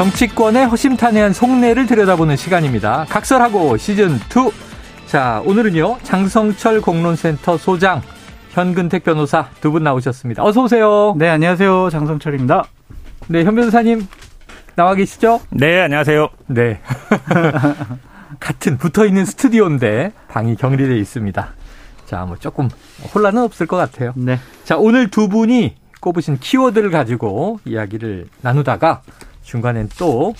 네, 정치권의 허심탄회한 속내를 들여다보는 시간입니다. 각설하고 시즌 2. 자, 오늘은요. 장성철 공론센터 소장 현근택 변호사 두 분 나오셨습니다. 어서 오세요. 네, 안녕하세요. 장성철입니다. 네, 현 변호사님 나와 계시죠? 네, 안녕하세요. 네. 같은 붙어 있는 스튜디오인데 방이 격리되어 있습니다. 자, 뭐 조금 혼란은 없을 것 같아요. 네. 자, 오늘 두 분이 꼽으신 키워드를 가지고 이야기를 나누다가 중간엔 또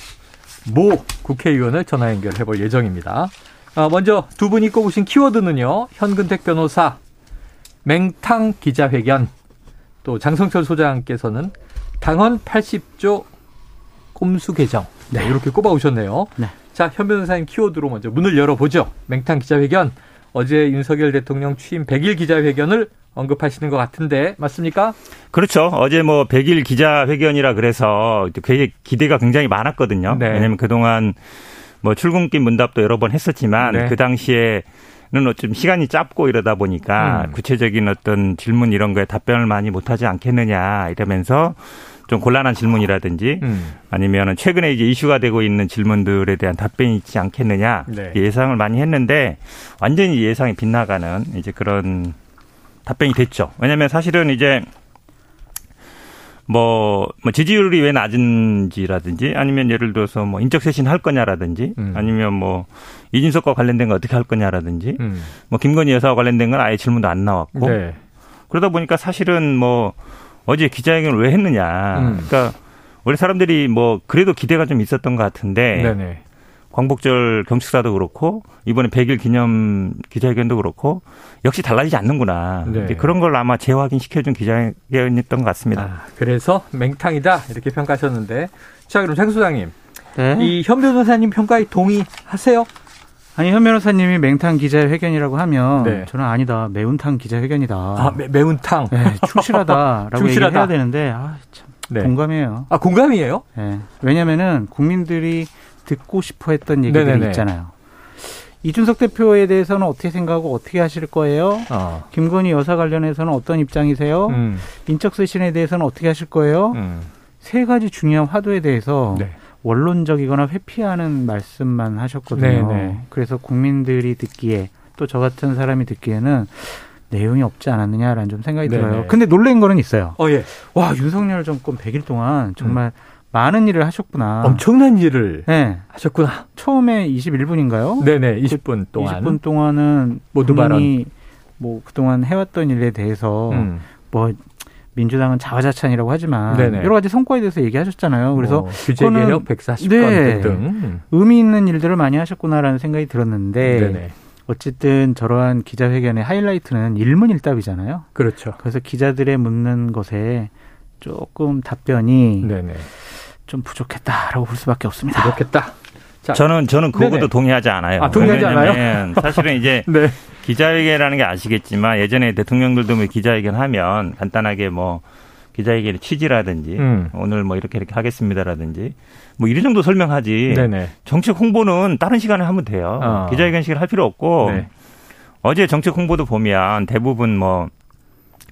모 국회의원을 전화 연결해 볼 예정입니다. 아, 먼저 두 분이 꼽으신 키워드는요. 현근택 변호사 맹탕 기자회견 또 장성철 소장께서는 당헌 80조 꼼수 개정 네, 이렇게 꼽아 오셨네요. 네. 자, 현 변호사님 키워드로 먼저 문을 열어보죠. 맹탕 기자회견 어제 윤석열 대통령 취임 100일 기자회견을 언급하시는 것 같은데 맞습니까? 그렇죠. 어제 뭐 100일 기자회견이라 그래서 되게 기대가 굉장히 많았거든요. 네. 왜냐하면 그동안 뭐 출근길 문답도 여러 번 했었지만 네. 그 당시에 는 좀 시간이 짧고 이러다 보니까 음. 구체적인 어떤 질문 이런 거에 답변을 많이 못하지 않겠느냐 이러면서 좀 곤란한 질문이라든지 음. 아니면은 최근에 이제 이슈가 되고 있는 질문들에 대한 답변이 있지 않겠느냐 네. 예상을 많이 했는데 완전히 예상이 빗나가는 이제 그런 답변이 됐죠. 왜냐하면 사실은 이제 뭐, 뭐 지지율이 왜 낮은지라든지 아니면 예를 들어서 뭐 인적 쇄신 할 거냐라든지 음. 아니면 뭐 이준석과 관련된 거 어떻게 할 거냐라든지 음. 뭐 김건희 여사와 관련된 건 아예 질문도 안 나왔고 네. 그러다 보니까 사실은 뭐 어제 기자회견을 왜 했느냐. 음. 그러니까 원래 사람들이 뭐 그래도 기대가 좀 있었던 것 같은데 네네. 광복절 경축사도 그렇고 이번에 100일 기념 기자회견도 그렇고 역시 달라지지 않는구나. 네. 이제 그런 걸 아마 재확인 시켜준 기자회견이었던 것 같습니다. 아, 그래서 맹탕이다 이렇게 평가하셨는데 자 그럼 장 소장님 네. 이현 변호사님 평가에 동의하세요? 아니, 현 변호사님이 맹탕 기자회견이라고 하면 네. 저는 아니다. 매운탕 기자회견이다. 아 매, 매운탕. 네, 충실하다라고 충실하다. 얘기를 해야 되는데 아, 참 네. 공감해요. 아 공감이에요? 네. 왜냐면은 국민들이 듣고 싶어 했던 얘기들이 네네네. 있잖아요. 이준석 대표에 대해서는 어떻게 생각하고 어떻게 하실 거예요? 어. 김건희 여사 관련해서는 어떤 입장이세요? 음. 인적 쇄신에 대해서는 어떻게 하실 거예요? 음. 세 가지 중요한 화두에 대해서 네. 원론적이거나 회피하는 말씀만 하셨거든요. 네네. 그래서 국민들이 듣기에 또 저 같은 사람이 듣기에는 내용이 없지 않았느냐라는 좀 생각이 네네. 들어요. 근데 놀란 거는 있어요. 어 예. 와 윤석열 정권 100일 동안 정말 많은 일을 하셨구나. 음. 엄청난 일을 네. 하셨구나. 처음에 21분인가요? 네네. 20분 동안. 20분 동안은 모두 본인이 뭐 그동안 해왔던 일에 대해서 음. 뭐 민주당은 자화자찬이라고 하지만 네네. 여러 가지 성과에 대해서 얘기하셨잖아요. 그래서 뭐 규제 개혁 140건 네. 음. 의미 있는 일들을 많이 하셨구나라는 생각이 들었는데 네네. 어쨌든 저러한 기자회견의 하이라이트는 일문일답이잖아요. 그렇죠. 그래서 기자들의 묻는 것에 조금 답변이 네네. 좀 부족했다라고 볼 수밖에 없습니다. 그렇겠다. 자, 저는 저는 그거도 네네. 동의하지 않아요. 아, 동의하지 왜냐하면 사실은 이제 네. 기자회견이라는 게 아시겠지만 예전에 대통령들도 뭐 기자회견 하면 간단하게 뭐 기자회견의 취지라든지 음. 오늘 뭐 이렇게 이렇게 하겠습니다라든지 뭐 이런 정도 설명하지 네네. 정책 홍보는 다른 시간에 하면 돼요. 어. 기자회견식을 할 필요 없고 네. 어제 정책 홍보도 보면 대부분 뭐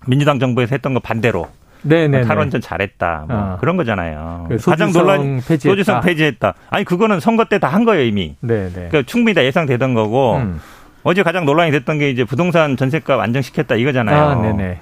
민주당 정부에서 했던 거 반대로 네네. 탈원전 잘했다 뭐 어. 그런 거잖아요. 그 가장 소주성 논란 폐지했다. 소주성 폐지했다. 아니 그거는 선거 때 다 한 거예요 이미. 네네. 그러니까 충분히 다 예상되던 거고 음. 어제 가장 논란이 됐던 게 이제 부동산 전세값 안정시켰다 이거잖아요. 아, 네네.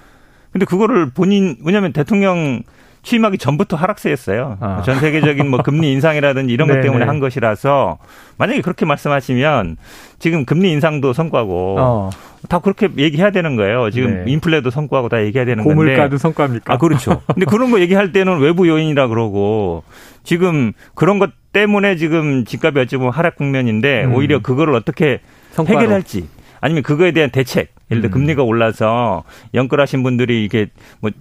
근데 그거를 본인 왜냐하면 대통령 취임하기 전부터 하락세였어요. 아. 전 세계적인 뭐 금리 인상이라든지 이런 것 네네. 때문에 한 것이라서 만약에 그렇게 말씀하시면 지금 금리 인상도 성과고 어. 다 그렇게 얘기해야 되는 거예요. 지금 네. 인플레도 성과고 다 얘기해야 되는 고물가도 건데. 성과입니까? 아 그렇죠. 근데 그런 거 얘기할 때는 외부 요인이라 그러고 지금 그런 것 때문에 지금 집값이 어찌 보면 하락 국면인데 음. 오히려 그거를 어떻게 성과로. 해결할지 아니면 그거에 대한 대책 예를 들어 음. 금리가 올라서 연끌하신 분들이 이게 뭐,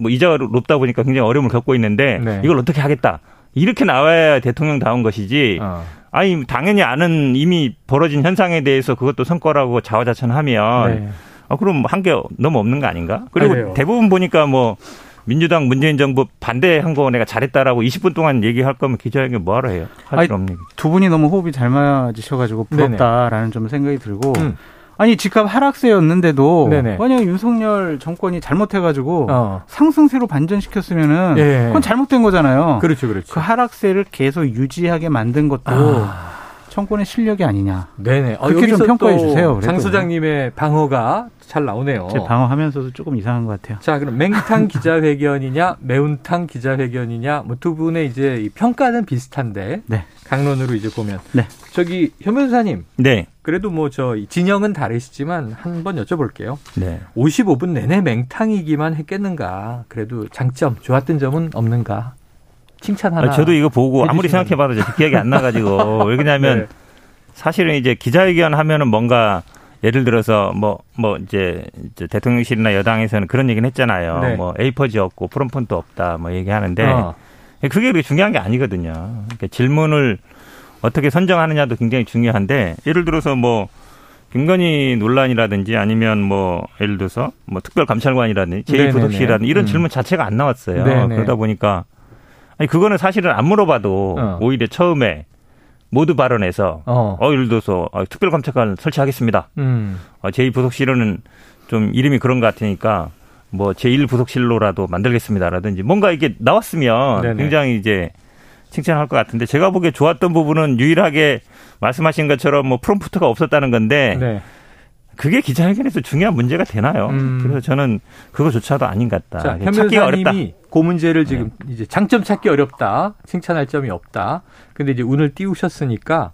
뭐 이자가 높다 보니까 굉장히 어려움을 겪고 있는데 네. 이걸 어떻게 하겠다 이렇게 나와야 대통령다운 것이지 어. 아니 당연히 아는 이미 벌어진 현상에 대해서 그것도 성과라고 자화자찬하면 네. 아 그럼 한 게 너무 없는 거 아닌가? 그리고 아니에요. 대부분 보니까 뭐 민주당 문재인 정부 반대한 거 내가 잘했다라고 20분 동안 얘기할 거면 기자회견 뭐하러 해요? 할 필요 없는. 두 분이 너무 호흡이 잘 맞으셔가지고 부럽다라는 좀 생각이 들고 음. 아니 집값 하락세였는데도 네네. 만약 윤석열 정권이 잘못해가지고 어. 상승세로 반전시켰으면은 예. 그건 잘못된 거잖아요. 그렇죠, 그렇죠. 그 하락세를 계속 유지하게 만든 것도 아. 정권의 실력이 아니냐. 네네. 어, 그렇게 좀 평가해 또 주세요, 그래도. 장 소장님의 방어가 잘 나오네요. 제 방어하면서도 조금 이상한 것 같아요. 자, 그럼 맹탕 기자회견이냐, 매운탕 기자회견이냐, 뭐 두 분의 이제 이 평가는 비슷한데, 네. 강론으로 이제 보면. 네. 저기, 현 변호사님, 네. 그래도 뭐 저 진영은 다르시지만 한번 여쭤볼게요. 네. 55분 내내 맹탕이기만 했겠는가? 그래도 장점, 좋았던 점은 없는가? 칭찬 하나. 아, 저도 이거 보고 아무리. 생각해봐도 제 기억이 안 나가지고 왜 그러냐면 네. 사실은 이제 기자회견 하면은 뭔가 예를 들어서 뭐뭐 이제, 이제 대통령실이나 여당에서는 그런 얘기는 했잖아요. 네. 뭐 A4지 없고 프롬폰트 없다 뭐 얘기하는데 어. 그게 그렇게 중요한 게 아니거든요. 그러니까 질문을 어떻게 선정하느냐도 굉장히 중요한데 예를 들어서 뭐 김건희 논란이라든지 아니면 뭐 예를 들어서 뭐 특별감찰관이라든지 네네네. 제2부속실이라든지 이런 음. 질문 자체가 안 나왔어요. 네네. 그러다 보니까 아니 그거는 사실은 안 물어봐도 어. 오히려 처음에 모두 발언해서 어. 어 예를 들어서 어, 특별감찰관 설치하겠습니다. 음. 어, 제2부속실은 좀 이름이 그런 것 같으니까 뭐 제1부속실로라도 만들겠습니다라든지 뭔가 이게 나왔으면 네네. 굉장히 이제 칭찬할 것 같은데 제가 보기에 좋았던 부분은 유일하게 말씀하신 것처럼 뭐 프롬프트가 없었다는 건데 네. 그게 기자회견에서 중요한 문제가 되나요? 음. 그래서 저는 그거조차도 아닌 것 같다. 자, 현 찾기가 어렵다. 네. 그 문제를 지금 이제 장점 찾기 어렵다. 칭찬할 점이 없다. 근데 이제 운을 띄우셨으니까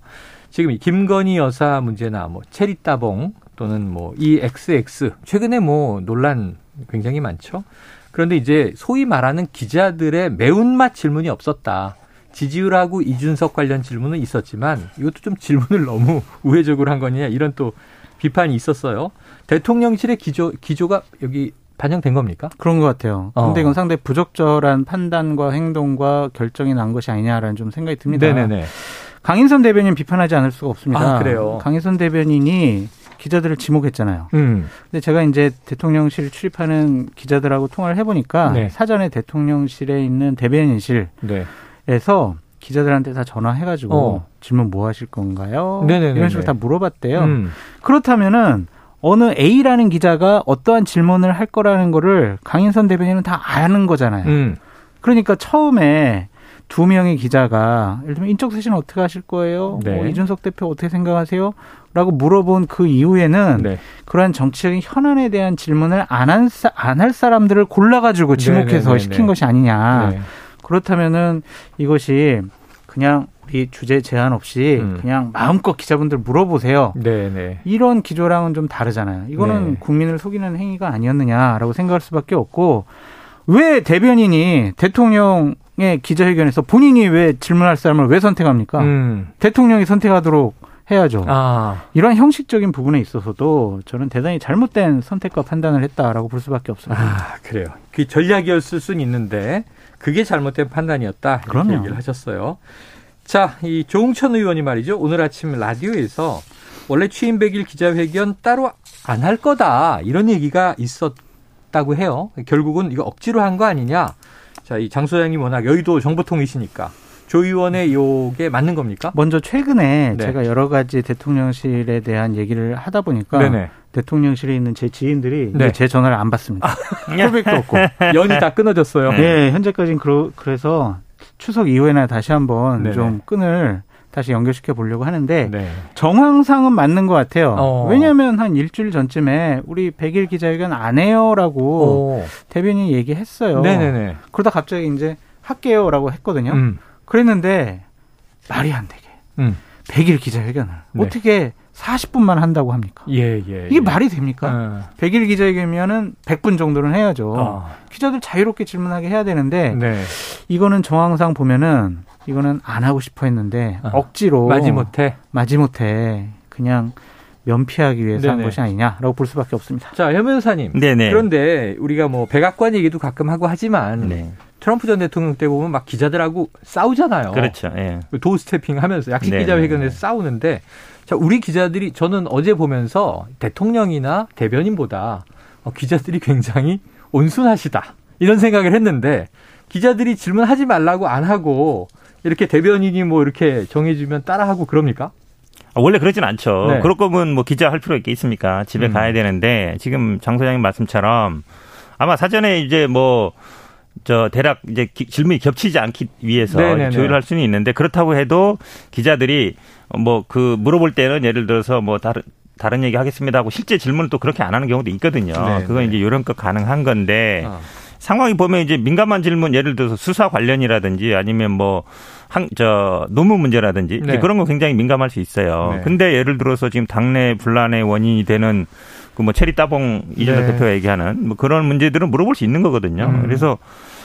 지금 이 김건희 여사 문제나 뭐 체리 따봉 또는 뭐 EXX 최근에 뭐 논란 굉장히 많죠. 그런데 이제 소위 말하는 기자들의 매운맛 질문이 없었다. 지지율하고 이준석 관련 질문은 있었지만 이것도 좀 질문을 너무 우회적으로 한 거냐 이런 또 비판이 있었어요. 대통령실의 기조 기조가 여기 반영된 겁니까? 그런 것 같아요. 어. 근데 이건 상당히 부적절한 판단과 행동과 결정이 난 것이 아니냐라는 좀 생각이 듭니다. 네네네. 강인선 대변인 비판하지 않을 수가 없습니다. 아, 그래요? 강인선 대변인이 기자들을 지목했잖아요. 음. 근데 제가 이제 대통령실 출입하는 기자들하고 통화를 해보니까 네. 사전에 대통령실에 있는 대변인실에서 네. 기자들한테 다 전화해가지고 어. 질문 뭐 하실 건가요? 네네네네. 이런 식으로 다 물어봤대요. 음. 그렇다면은 어느 A라는 기자가 어떠한 질문을 할 거라는 거를 강인선 대변인은 다 아는 거잖아요. 음. 그러니까 처음에 두 명의 기자가 예를 들면 인적 쇄신 어떻게 하실 거예요? 네. 뭐 이준석 대표 어떻게 생각하세요? 라고 물어본 그 이후에는 네. 그러한 정치적인 현안에 대한 질문을 안할 사람들을 골라 가지고 지목해서 네네네네. 시킨 것이 아니냐. 네. 그렇다면은 이것이 그냥 우리 주제 제한 없이 음. 그냥 마음껏 기자분들 물어보세요. 네, 네. 이런 기조랑은 좀 다르잖아요. 이거는 네. 국민을 속이는 행위가 아니었느냐라고 생각할 수밖에 없고 왜 대변인이 대통령의 기자회견에서 본인이 왜 질문할 사람을 왜 선택합니까? 음. 대통령이 선택하도록 해야죠. 아, 이러한 형식적인 부분에 있어서도 저는 대단히 잘못된 선택과 판단을 했다라고 볼 수밖에 없습니다. 아, 그래요. 그 전략이었을 수는 있는데 그게 잘못된 판단이었다. 이렇게 그럼요. 얘기를 하셨어요. 자, 이 조홍천 의원이 말이죠. 오늘 아침 라디오에서 원래 취임 100일 기자회견 따로 안 할 거다. 이런 얘기가 있었다고 해요. 결국은 이거 억지로 한 거 아니냐. 자, 이 장 소장님 워낙 여의도 정보통이시니까 조 의원의 요게 맞는 겁니까? 먼저 최근에 네. 제가 여러 가지 대통령실에 대한 얘기를 하다 보니까 네네. 대통령실에 있는 제 지인들이 네. 제 전화를 안 받습니다. 콜백도 없고. 연이 다 끊어졌어요. 네, 현재까지는 그러, 그래서 추석 이후에나 다시 한번 네네. 좀 끈을 다시 연결시켜 보려고 하는데 네. 정황상은 맞는 것 같아요. 어. 왜냐하면 한 일주일 전쯤에 우리 100일 기자회견 안 해요라고 오. 대변인이 얘기했어요. 네네네. 그러다 갑자기 이제 할게요라고 했거든요. 음. 그랬는데 말이 안 되게 음. 100일 기자회견을 네. 어떻게 40분만 한다고 합니까? 예, 예. 이게 예. 말이 됩니까? 어. 100일 기자회견이면은 100분 정도는 해야죠. 아, 기자들 자유롭게 질문하게 해야 되는데 네. 이거는 정황상 보면은 이거는 안 하고 싶어 했는데 아, 억지로 마지못해. 마지못해 그냥 면피하기 위해서 한 네네. 것이 아니냐라고 볼 수밖에 없습니다. 자, 현 변호사님. 네네. 그런데 우리가 뭐 백악관 얘기도 가끔 하고 하지만 네. 트럼프 전 대통령 때 보면 막 기자들하고 싸우잖아요. 그렇죠. 예. 도우 스태핑 하면서 약식 네네. 기자회견에서 싸우는데 자, 우리 기자들이 저는 어제 보면서 대통령이나 대변인보다 어, 기자들이 굉장히 온순하시다. 이런 생각을 했는데 기자들이 질문하지 말라고 안 하고 이렇게 대변인이 뭐 이렇게 정해주면 따라하고 그럽니까? 아, 원래 그러진 않죠. 네. 그럴 거면 뭐 기자 할 필요 있겠습니까? 집에 음. 가야 되는데 지금 장 소장님 말씀처럼 아마 사전에 이제 뭐 저 대략 이제 기- 질문이 겹치지 않기 위해서 네네네. 조율할 수는 있는데 그렇다고 해도 기자들이 뭐 그 물어볼 때는 예를 들어서 뭐 다른 다른 얘기 하겠습니다 하고 실제 질문을 또 그렇게 안 하는 경우도 있거든요. 네네. 그건 이제 요령껏 가능한 건데 아. 상황이 보면 이제 민감한 질문 예를 들어서 수사 관련이라든지 아니면 뭐 한저 논문 문제라든지 네. 그런 건 굉장히 민감할 수 있어요. 네. 근데 예를 들어서 지금 당내 분란의 원인이 되는 그 뭐 체리 따봉 이준석 네. 대표가 얘기하는 뭐 그런 문제들은 물어볼 수 있는 거거든요. 음. 그래서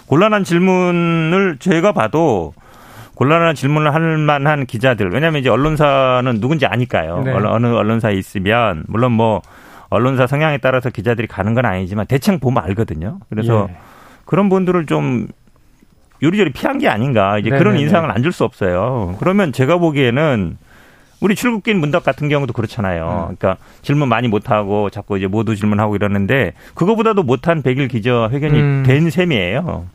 곤란한 질문을 제가 봐도 곤란한 질문을 할 만한 기자들 왜냐하면 이제 언론사는 누군지 아니까요. 네. 어느 언론사에 있으면 물론 뭐 언론사 성향에 따라서 기자들이 가는 건 아니지만 대충 보면 알거든요. 그래서 예. 그런 분들을 좀 요리조리 피한 게 아닌가. 이제 그런 네네네. 인상을 안 줄 수 없어요. 그러면 제가 보기에는 우리 출국긴 문답 같은 경우도 그렇잖아요. 음. 그러니까 질문 많이 못하고 자꾸 이제 모두 질문하고 이러는데 그거보다도 못한 100일 기자 회견이 음. 된 셈이에요.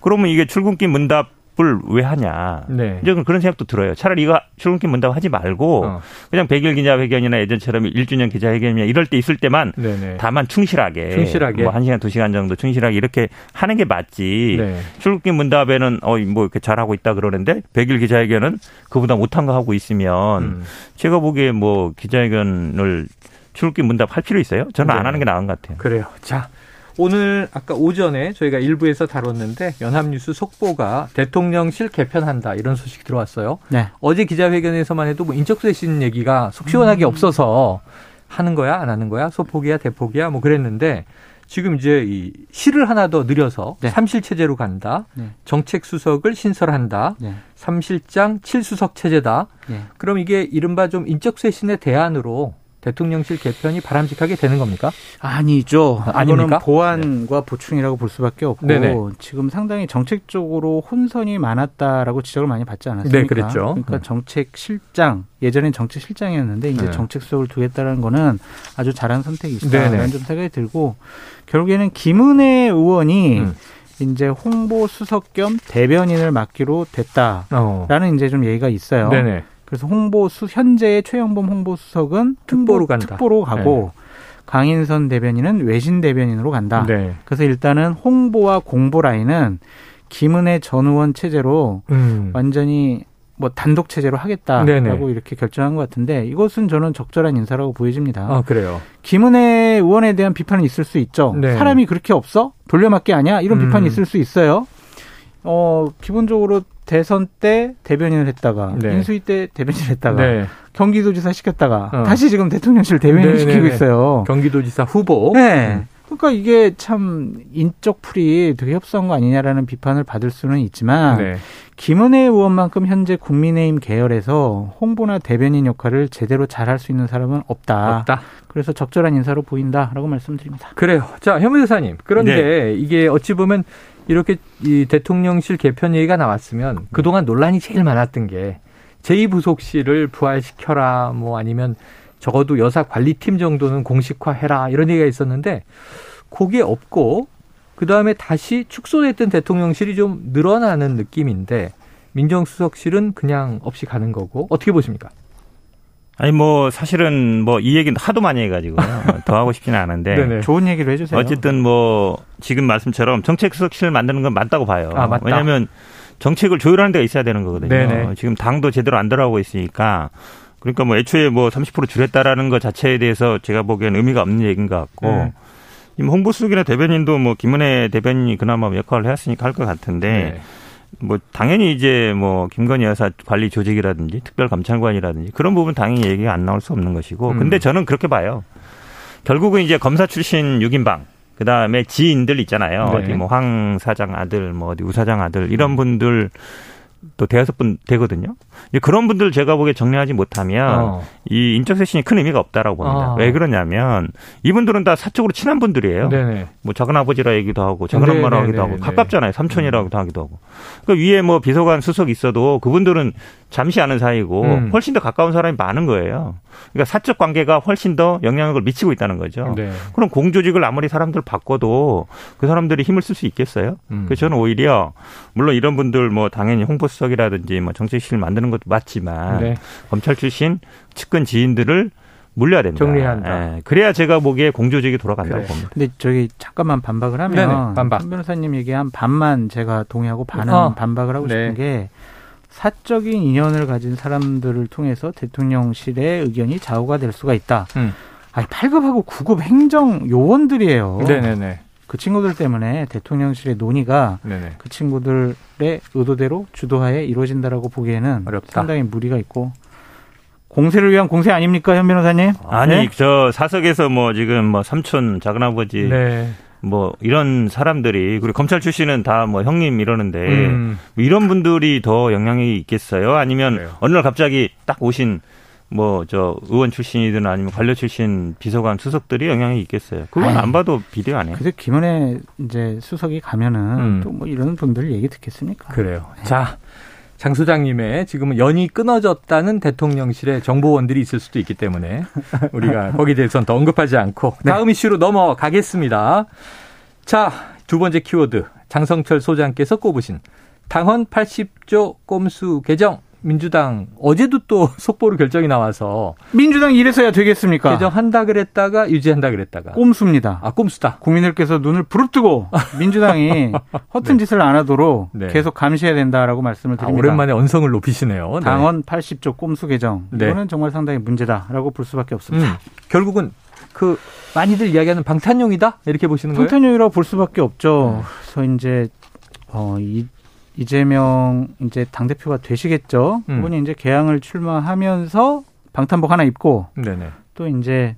그러면 이게 출국긴 문답 을왜 하냐. 네. 이제 그런 생각도 들어요. 차라리 이거 출국긴 문답 하지 말고 어. 그냥 100일 기자회견이나 예전처럼 1주년 기자회견이나 이럴 때 있을 때만 네네. 다만 충실하게, 충실하게. 뭐 1시간, 2시간 정도 충실하게 이렇게 하는 게 맞지. 네. 출국기 문답에는 어 뭐 이렇게 잘하고 있다 그러는데 100일 기자회견은 그보다 못한 거 하고 있으면 음. 제가 보기에 뭐 기자회견을 출국기 문답 할 필요 있어요? 저는 네. 안 하는 게 나은 것 같아요. 그래요. 자, 오늘 아까 오전에 저희가 일부에서 다뤘는데 연합뉴스 속보가 대통령실 개편한다 이런 소식이 들어왔어요. 네. 어제 기자회견에서만 해도 뭐 인적쇄신 얘기가 속 시원하게 음. 없어서 하는 거야 안 하는 거야 소폭이야 대폭이야 뭐 그랬는데 지금 이제 이 실을 하나 더 늘려서 네. 삼실 체제로 간다. 네. 정책 수석을 신설한다. 네. 삼실장 칠수석 체제다. 네. 그럼 이게 이른바 좀 인적 쇄신의 대안으로 대통령실 개편이 바람직하게 되는 겁니까? 아니죠. 아, 이거는 아닙니까? 보완과 보충이라고 볼 수밖에 없고 네네. 지금 상당히 정책적으로 혼선이 많았다라고 지적을 많이 받지 않았습니까? 네, 그랬죠. 그러니까 네. 정책 실장 예전엔 정책 실장이었는데 이제 네. 정책 수석을 두겠다는 거는 아주 잘한 선택이 네네. 있다라는 좀 생각이 들고 결국에는 김은혜 의원이 음. 이제 홍보 수석 겸 대변인을 맡기로 됐다라는 어. 이제 좀 얘기가 있어요. 네네. 그래서 홍보수 현재의 최영범 홍보수석은 특보로 간다. 특보로 가고 강인선 대변인은 외신 대변인으로 간다. 네. 그래서 일단은 홍보와 공보 라인은 김은혜 전 의원 체제로 음. 완전히 뭐 단독 체제로 하겠다라고 네네. 이렇게 결정한 것 같은데 이것은 저는 적절한 인사라고 보여집니다. 아, 그래요. 김은혜 의원에 대한 비판은 있을 수 있죠. 네. 사람이 그렇게 없어? 돌려막기 아니야? 이런 음. 비판이 있을 수 있어요. 어, 기본적으로 대선 때 대변인을 했다가 네. 인수위 때 대변인을 했다가 네. 경기도지사 시켰다가 어. 다시 지금 대통령실 대변인 네네네. 시키고 있어요. 경기도지사 후보. 네. 음. 그러니까 이게 참 인적 풀이 되게 협소한 거 아니냐라는 비판을 받을 수는 있지만 네. 김은혜 의원만큼 현재 국민의힘 계열에서 홍보나 대변인 역할을 제대로 잘할 수 있는 사람은 없다. 없다. 그래서 적절한 인사로 보인다라고 말씀드립니다. 그래요. 자, 현무 여사님. 그런데 네. 이게 어찌 보면 이렇게 이 대통령실 개편 얘기가 나왔으면 그동안 논란이 제일 많았던 게 제2부속실을 부활시켜라 뭐 아니면 적어도 여사 관리팀 정도는 공식화해라 이런 얘기가 있었는데 그게 없고 그다음에 다시 축소됐던 대통령실이 좀 늘어나는 느낌인데 민정수석실은 그냥 없이 가는 거고 어떻게 보십니까? 아니 뭐 사실은 뭐 이 얘기는 하도 많이 해가지고요. 더 하고 싶지는 않은데. 좋은 얘기를 해주세요. 어쨌든 뭐 지금 말씀처럼 정책 수석실을 만드는 건 맞다고 봐요. 아, 맞다. 왜냐하면 정책을 조율하는 데가 있어야 되는 거거든요. 네네. 지금 당도 제대로 안 들어가고 있으니까 그러니까 뭐 애초에 뭐 30% 줄였다라는 것 자체에 대해서 제가 보기에는 의미가 없는 얘기인 것 같고 네. 이 홍보수석이나 대변인도 뭐 김은혜 대변인이 그나마 역할을 했으니까 할 것 같은데 네. 뭐 당연히 이제 뭐 김건희 여사 관리 조직이라든지 특별감찰관이라든지 그런 부분 당연히 얘기가 안 나올 수 없는 것이고 음. 근데 저는 그렇게 봐요. 결국은 이제 검사 출신 6인방 그다음에 지인들 있잖아요. 네. 어디 뭐 황 사장 아들 뭐 어디 우 사장 아들 이런 분들 또 대여섯 분 되거든요. 그런 분들 제가 보기에 정리하지 못하면 어. 이 인적 쇄신이 큰 의미가 없다라고 봅니다. 아. 왜 그러냐면 이분들은 다 사적으로 친한 분들이에요. 네네. 뭐 작은 아버지라 얘기도 하고 작은 엄마라 네, 하기도 네, 하고 네. 가깝잖아요. 삼촌이라고도 하기도 하고. 그 위에 뭐 비서관 수석 있어도 그분들은 잠시 아는 사이고 음. 훨씬 더 가까운 사람이 많은 거예요. 그러니까 사적 관계가 훨씬 더 영향력을 미치고 있다는 거죠. 네. 그럼 공조직을 아무리 사람들 바꿔도 그 사람들이 힘을 쓸 수 있겠어요? 음. 그래서 저는 오히려 물론 이런 분들 뭐 당연히 홍보수석이라든지 뭐 정책실을 만드는 것도 맞지만 네. 검찰 출신 측근 지인들을 물려야 된다. 정리한다. 예. 그래야 제가 보기에 공조직이 돌아간다고 그래. 봅니다. 근데 저기 잠깐만 반박을 하면 네네, 반박. 현 변호사님 얘기한 반만 제가 동의하고 반은 어. 반박을 하고 네. 싶은 게 사적인 인연을 가진 사람들을 통해서 대통령실의 의견이 좌우가 될 수가 있다. 음. 아니 8급하고 9급 행정 요원들이에요. 네네네. 그 친구들 때문에 대통령실의 논의가 네네. 그 친구들의 의도대로 주도하에 이루어진다라고 보기에는 어렵다. 상당히 무리가 있고 공세를 위한 공세 아닙니까, 현 변호사님? 아니 네? 저 사석에서 뭐 지금 뭐 삼촌 작은 아버지 네. 뭐 이런 사람들이 그리고 검찰 출신은 다 뭐 형님 이러는데 음. 뭐 이런 분들이 더 영향이 있겠어요? 아니면 그래요. 어느 날 갑자기 딱 오신 뭐 저 의원 출신이든 아니면 관료 출신 비서관 수석들이 영향이 있겠어요? 그건 안 봐도 비디오 아니에요. 근데 김은혜 이제 수석이 가면은 음. 또뭐 이런 분들 얘기 듣겠습니까? 그래요. 자, 장 소장님의 지금은 연이 끊어졌다는 대통령실의 정보원들이 있을 수도 있기 때문에 우리가 거기에 대해서는 더 언급하지 않고 다음 이슈로 넘어가겠습니다. 자, 두 번째 키워드. 장성철 소장께서 꼽으신 당헌 80조 꼼수 개정 민주당 어제도 또 속보로 결정이 나와서 민주당 이래서야 되겠습니까? 개정한다 그랬다가 유지한다 그랬다가 꼼수입니다. 아 꼼수다. 국민들께서 눈을 부릅뜨고 민주당이 허튼 짓을 안 하도록 네. 계속 감시해야 된다라고 말씀을 아, 드립니다. 오랜만에 언성을 높이시네요. 네. 당헌 80조 꼼수 개정 네. 이거는 정말 상당히 문제다라고 볼 수밖에 없습니다. 음, 결국은 그 많이들 이야기하는 방탄용이다 이렇게 보시는 거예요? 통편용이라고 볼 수밖에 없죠. 그래서 이제 어 이, 이재명 이제 당 대표가 되시겠죠. 음. 그분이 이제 개항을 출마하면서 방탄복 하나 입고 네네. 또 이제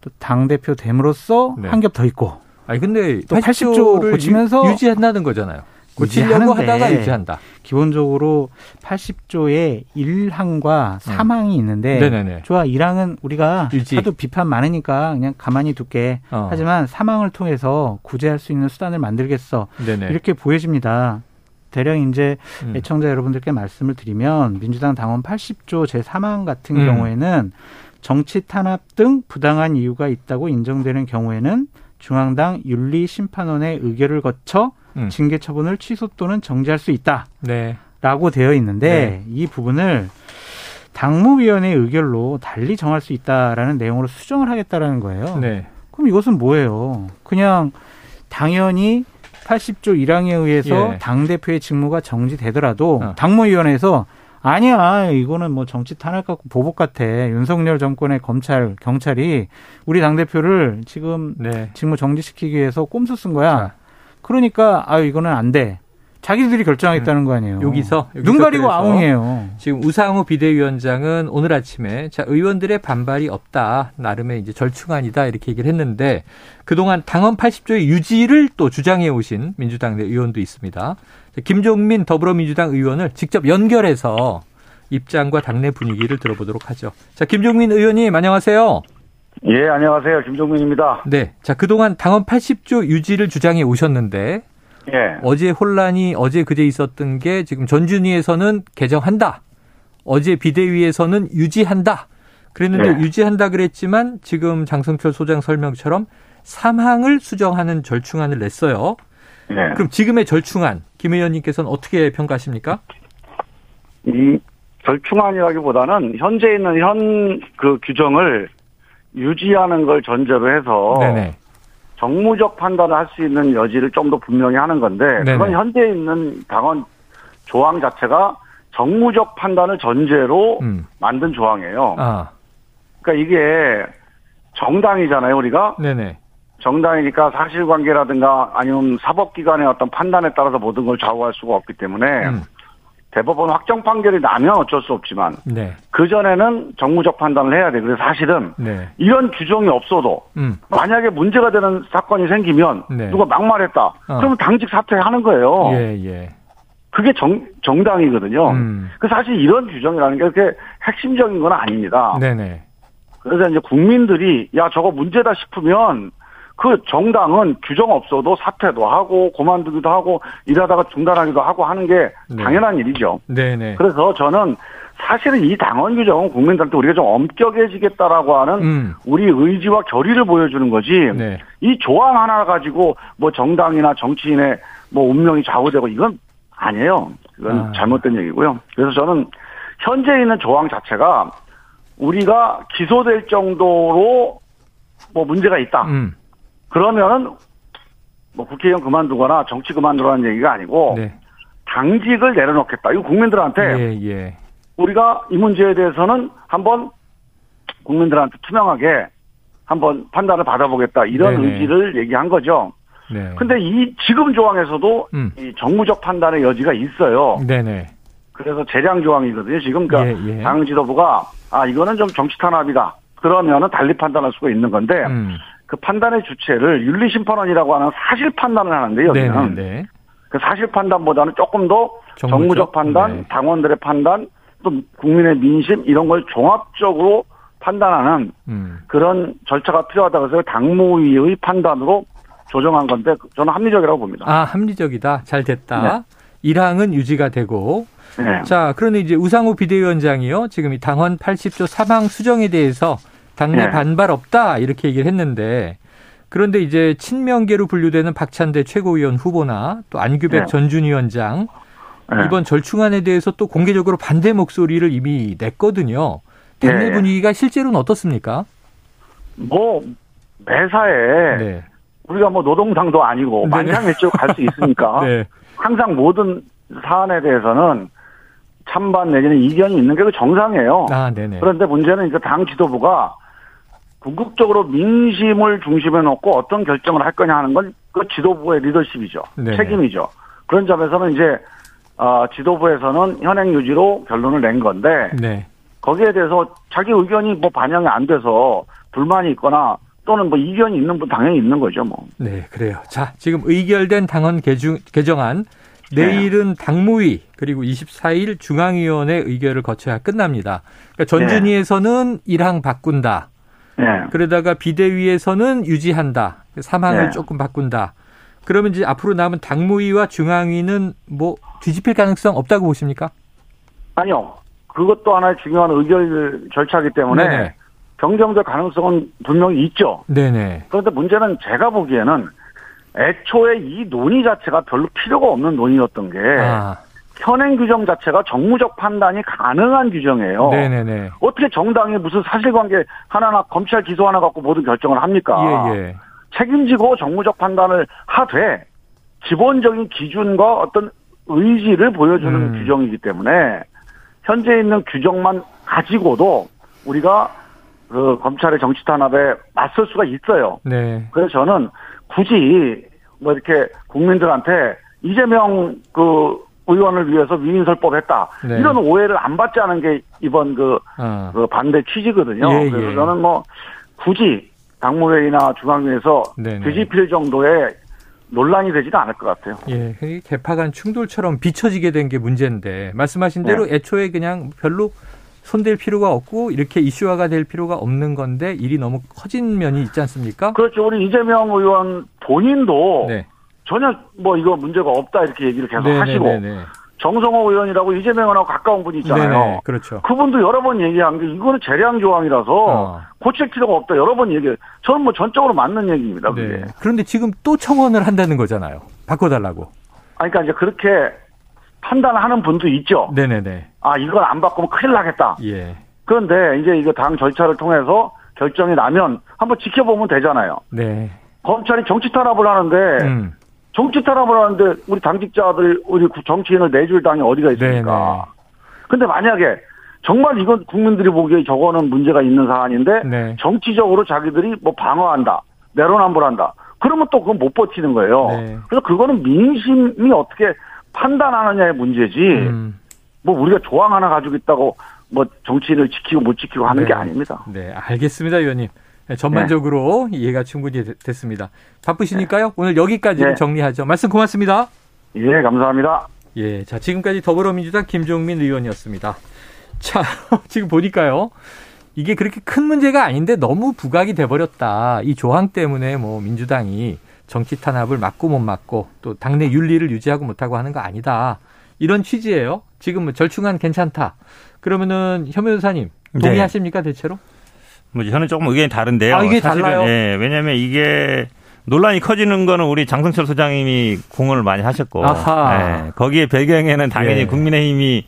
또 당 대표 됨으로써 네. 한겹더 입고 아니 근데 또 80조를 80조 고치면서 유지한다는 거잖아요. 고치려고 하다가 유지한다. 기본적으로 80조의 1항과 3항이 있는데 음. 네네네. 좋아 1항은 우리가 유지. 하도 비판 많으니까 그냥 가만히 둘게. 어. 하지만 3항을 통해서 구제할 수 있는 수단을 만들겠어. 네네. 이렇게 보여집니다. 대략 이제 음. 애청자 여러분들께 말씀을 드리면 민주당 당원 80조 제3항 같은 음. 경우에는 정치 탄압 등 부당한 이유가 있다고 인정되는 경우에는 중앙당 윤리심판원의 의결을 거쳐 음. 징계 처분을 취소 또는 정지할 수 있다라고 네. 되어 있는데 이 부분을 당무위원회 의결로 달리 정할 수 있다라는 내용으로 수정을 하겠다라는 거예요. 네. 그럼 이것은 뭐예요? 그냥 당연히 80조 1항에 의해서 예. 당 대표의 직무가 정지되더라도 어. 당무위원회에서 아니야 이거는 뭐 정치 탄압 갖고 보복 같아 윤석열 정권의 검찰 경찰이 우리 당 대표를 지금 네. 직무 정지시키기 위해서 꼼수 쓴 거야. 자. 그러니까 아 이거는 안 돼. 자기들이 결정하겠다는 거 아니에요. 여기서, 여기서 눈 가리고 아웅이에요. 지금 우상호 비대위원장은 오늘 아침에 자 의원들의 반발이 없다 나름의 이제 절충안이다 이렇게 얘기를 했는데 그동안 당헌 80조의 유지를 또 주장해 오신 민주당 내 의원도 있습니다. 자, 김종민 더불어민주당 의원을 직접 연결해서 입장과 당내 분위기를 들어보도록 하죠. 자 김종민 의원님 안녕하세요. 예, 안녕하세요. 김종민입니다. 네, 자 그동안 당헌 80조 유지를 주장해 오셨는데 예. 어제 혼란이 어제 그제 있었던 게 지금 전준위에서는 개정한다. 어제 비대위에서는 유지한다. 그랬는데 네. 유지한다 그랬지만 지금 장성철 소장 설명처럼 사항을 수정하는 절충안을 냈어요. 예. 그럼 지금의 절충안 김 의원님께서는 어떻게 평가하십니까? 이 절충안이라기보다는 현재 있는 현 그 규정을 유지하는 걸 전제로 해서 네네. 정무적 판단을 할 수 있는 여지를 좀 더 분명히 하는 건데 네네. 그건 현재 있는 당원 조항 자체가 정무적 판단을 전제로 음. 만든 조항이에요. 아, 그러니까 이게 정당이잖아요, 우리가. 네네. 정당이니까 사실관계라든가 아니면 사법기관의 어떤 판단에 따라서 모든 걸 좌우할 수가 없기 때문에 음. 대법원 확정 판결이 나면 어쩔 수 없지만 네. 그 전에는 정무적 판단을 해야 돼. 그래서 사실은 네. 이런 규정이 없어도 음. 만약에 문제가 되는 사건이 생기면 네. 누가 막말했다. 그러면 당직 사퇴하는 거예요. 예, 예. 그게 정 정당이거든요. 음. 그 사실 이런 규정이라는 게 그렇게 핵심적인 건 아닙니다. 네네. 그래서 이제 국민들이 야 저거 문제다 싶으면 그 정당은 규정 없어도 사퇴도 하고 그만두기도 하고 일하다가 중단하기도 하고 하는 게 네. 당연한 일이죠. 네네. 그래서 저는 사실은 이 당원 규정은 국민들한테 우리가 좀 엄격해지겠다라고 하는 음. 우리 의지와 결의를 보여주는 거지. 네. 이 조항 하나 가지고 뭐 정당이나 정치인의 뭐 운명이 좌우되고 이건 아니에요. 이건 아. 잘못된 얘기고요. 그래서 저는 현재 있는 조항 자체가 우리가 기소될 정도로 뭐 문제가 있다. 음. 그러면은 뭐 국회의원 그만두거나 정치 그만두라는 얘기가 아니고 네. 당직을 내려놓겠다. 이거 국민들한테 예, 예. 우리가 이 문제에 대해서는 한번 국민들한테 투명하게 한번 판단을 받아보겠다. 이런 네네. 의지를 얘기한 거죠. 네. 근데 이 지금 조항에서도 음. 이 정무적 판단의 여지가 있어요. 네네. 그래서 재량 조항이거든요. 지금 그러니까 예, 예. 당 지도부가 아 이거는 좀 정치 탄압이다. 그러면은 달리 판단할 수가 있는 건데 음. 그 판단의 주체를 윤리심판원이라고 하는 사실 판단을 하는데 여기는 네네. 그 사실 판단보다는 조금 더 정무적? 정무적 판단, 네. 당원들의 판단, 또 국민의 민심 이런 걸 종합적으로 판단하는 음. 그런 절차가 필요하다고 해서 당무위의 판단으로 조정한 건데 저는 합리적이라고 봅니다. 아, 합리적이다. 잘 됐다. 네. 일항은 유지가 되고. 네. 자, 그런데 이제 우상호 비대위원장이요. 지금 이 당헌 80조 사망 수정에 대해서 당내 네. 반발 없다. 이렇게 얘기를 했는데 그런데 이제 친명계로 분류되는 박찬대 최고위원 후보나 또 안규백 네. 전준 위원장 네. 이번 절충안에 대해서 또 공개적으로 반대 목소리를 이미 냈거든요. 당내 네. 분위기가 실제로는 어떻습니까? 뭐 매사에 네. 우리가 뭐 노동당도 아니고 네. 만장일치로 갈 수 있으니까 네. 항상 모든 사안에 대해서는 찬반 내지는 이견이 있는 게그 정상이에요. 아, 네네. 그런데 문제는 이제 당 지도부가 궁극적으로 민심을 중심에 놓고 어떤 결정을 할 거냐 하는 건 그 지도부의 리더십이죠. 네네. 책임이죠. 그런 점에서는 이제 어, 지도부에서는 현행 유지로 결론을 낸 건데 네. 거기에 대해서 자기 의견이 뭐 반영이 안 돼서 불만이 있거나 또는 뭐 이견이 있는 분 당연히 있는 거죠. 뭐. 네, 그래요. 자, 지금 의결된 당헌 개중, 개정안 내일은 당무위 그리고 24일 중앙위원회 의결을 거쳐야 끝납니다. 그러니까 전준위에서는 일항 바꾼다. 네. 그러다가 비대위에서는 유지한다. 사망을 네. 조금 바꾼다. 그러면 이제 앞으로 남은 당무위와 중앙위는 뭐 뒤집힐 가능성 없다고 보십니까? 아니요. 그것도 하나의 중요한 의결 절차이기 때문에 네네. 변경될 가능성은 분명히 있죠. 네네. 그런데 문제는 제가 보기에는 애초에 이 논의 자체가 별로 필요가 없는 논의였던 게 아, 현행 규정 자체가 정무적 판단이 가능한 규정이에요. 네네네. 어떻게 정당이 무슨 사실관계 하나나 검찰 기소 하나 갖고 모든 결정을 합니까? 예, 예. 책임지고 정무적 판단을 하되 기본적인 기준과 어떤 의지를 보여주는 음. 규정이기 때문에 현재 있는 규정만 가지고도 우리가 그 검찰의 정치 탄압에 맞설 수가 있어요. 네. 그래서 저는 굳이 뭐 이렇게 국민들한테 이재명 그 의원을 위해서 위인설법 했다. 네. 이런 오해를 안 받지 않은 게 이번 그, 아, 그 반대 취지거든요. 예, 그래서 예. 저는 뭐 굳이 당무회의나 중앙위에서 네네. 뒤집힐 정도의 논란이 되지도 않을 것 같아요. 예, 이 개파 간 충돌처럼 비춰지게 된 게 문제인데 말씀하신 대로 네. 애초에 그냥 별로 손댈 필요가 없고 이렇게 이슈화가 될 필요가 없는 건데 일이 너무 커진 면이 있지 않습니까? 그렇죠. 우리 이재명 의원 본인도 네. 전혀 뭐 이거 문제가 없다 이렇게 얘기를 계속 하시고 네네네. 정성호 의원이라고 이재명 의원하고 가까운 분이 있잖아요. 네네. 그렇죠. 그분도 여러 번 얘기한 게 이거는 재량 조항이라서 어. 고칠 필요가 없다 여러 번 얘기해요. 저는 뭐 전적으로 맞는 얘기입니다. 그게. 네. 그런데 지금 또 청원을 한다는 거잖아요. 바꿔달라고. 아, 그러니까 이제 그렇게 판단하는 분도 있죠. 네네네. 아 이건 안 바꾸면 큰일 나겠다. 예. 그런데 이제 이거 당 절차를 통해서 결정이 나면 한번 지켜보면 되잖아요. 네. 검찰이 정치 탄압을 하는데 음. 정치 탄압을 하는데 우리 당직자들 우리 정치인을 내줄 당이 어디가 있습니까? 근데 만약에 정말 이건 국민들이 보기에 저거는 문제가 있는 사안인데 네. 정치적으로 자기들이 뭐 방어한다, 내로남불한다. 그러면 또 그건 못 버티는 거예요. 네. 그래서 그거는 민심이 어떻게 판단하느냐의 문제지. 음. 뭐 우리가 조항 하나 가지고 있다고 뭐 정치인을 지키고 못 지키고 하는 네. 게 아닙니다. 네, 알겠습니다, 의원님. 네, 전반적으로 이해가 충분히 되- 됐습니다. 바쁘시니까요. 오늘 여기까지 네. 정리하죠. 말씀 고맙습니다. 예, 감사합니다. 예, 자, 지금까지 더불어민주당 김종민 의원이었습니다. 자, 지금 보니까요. 이게 그렇게 큰 문제가 아닌데 너무 부각이 돼버렸다. 이 조항 때문에 뭐 민주당이 정치 탄압을 막고 못 막고 또 당내 윤리를 유지하고 못하고 하는 거 아니다. 이런 취지예요. 지금 뭐 절충안 괜찮다. 그러면은 현 변호사님 네. 동의하십니까 대체로? 뭐 저는 조금 의견이 다른데요. 아, 이게 사실은, 달라요? 예, 왜냐하면 이게 논란이 커지는 거는 우리 장성철 소장님이 공헌을 많이 하셨고, 아하. 예, 거기에 배경에는 당연히 예. 국민의힘이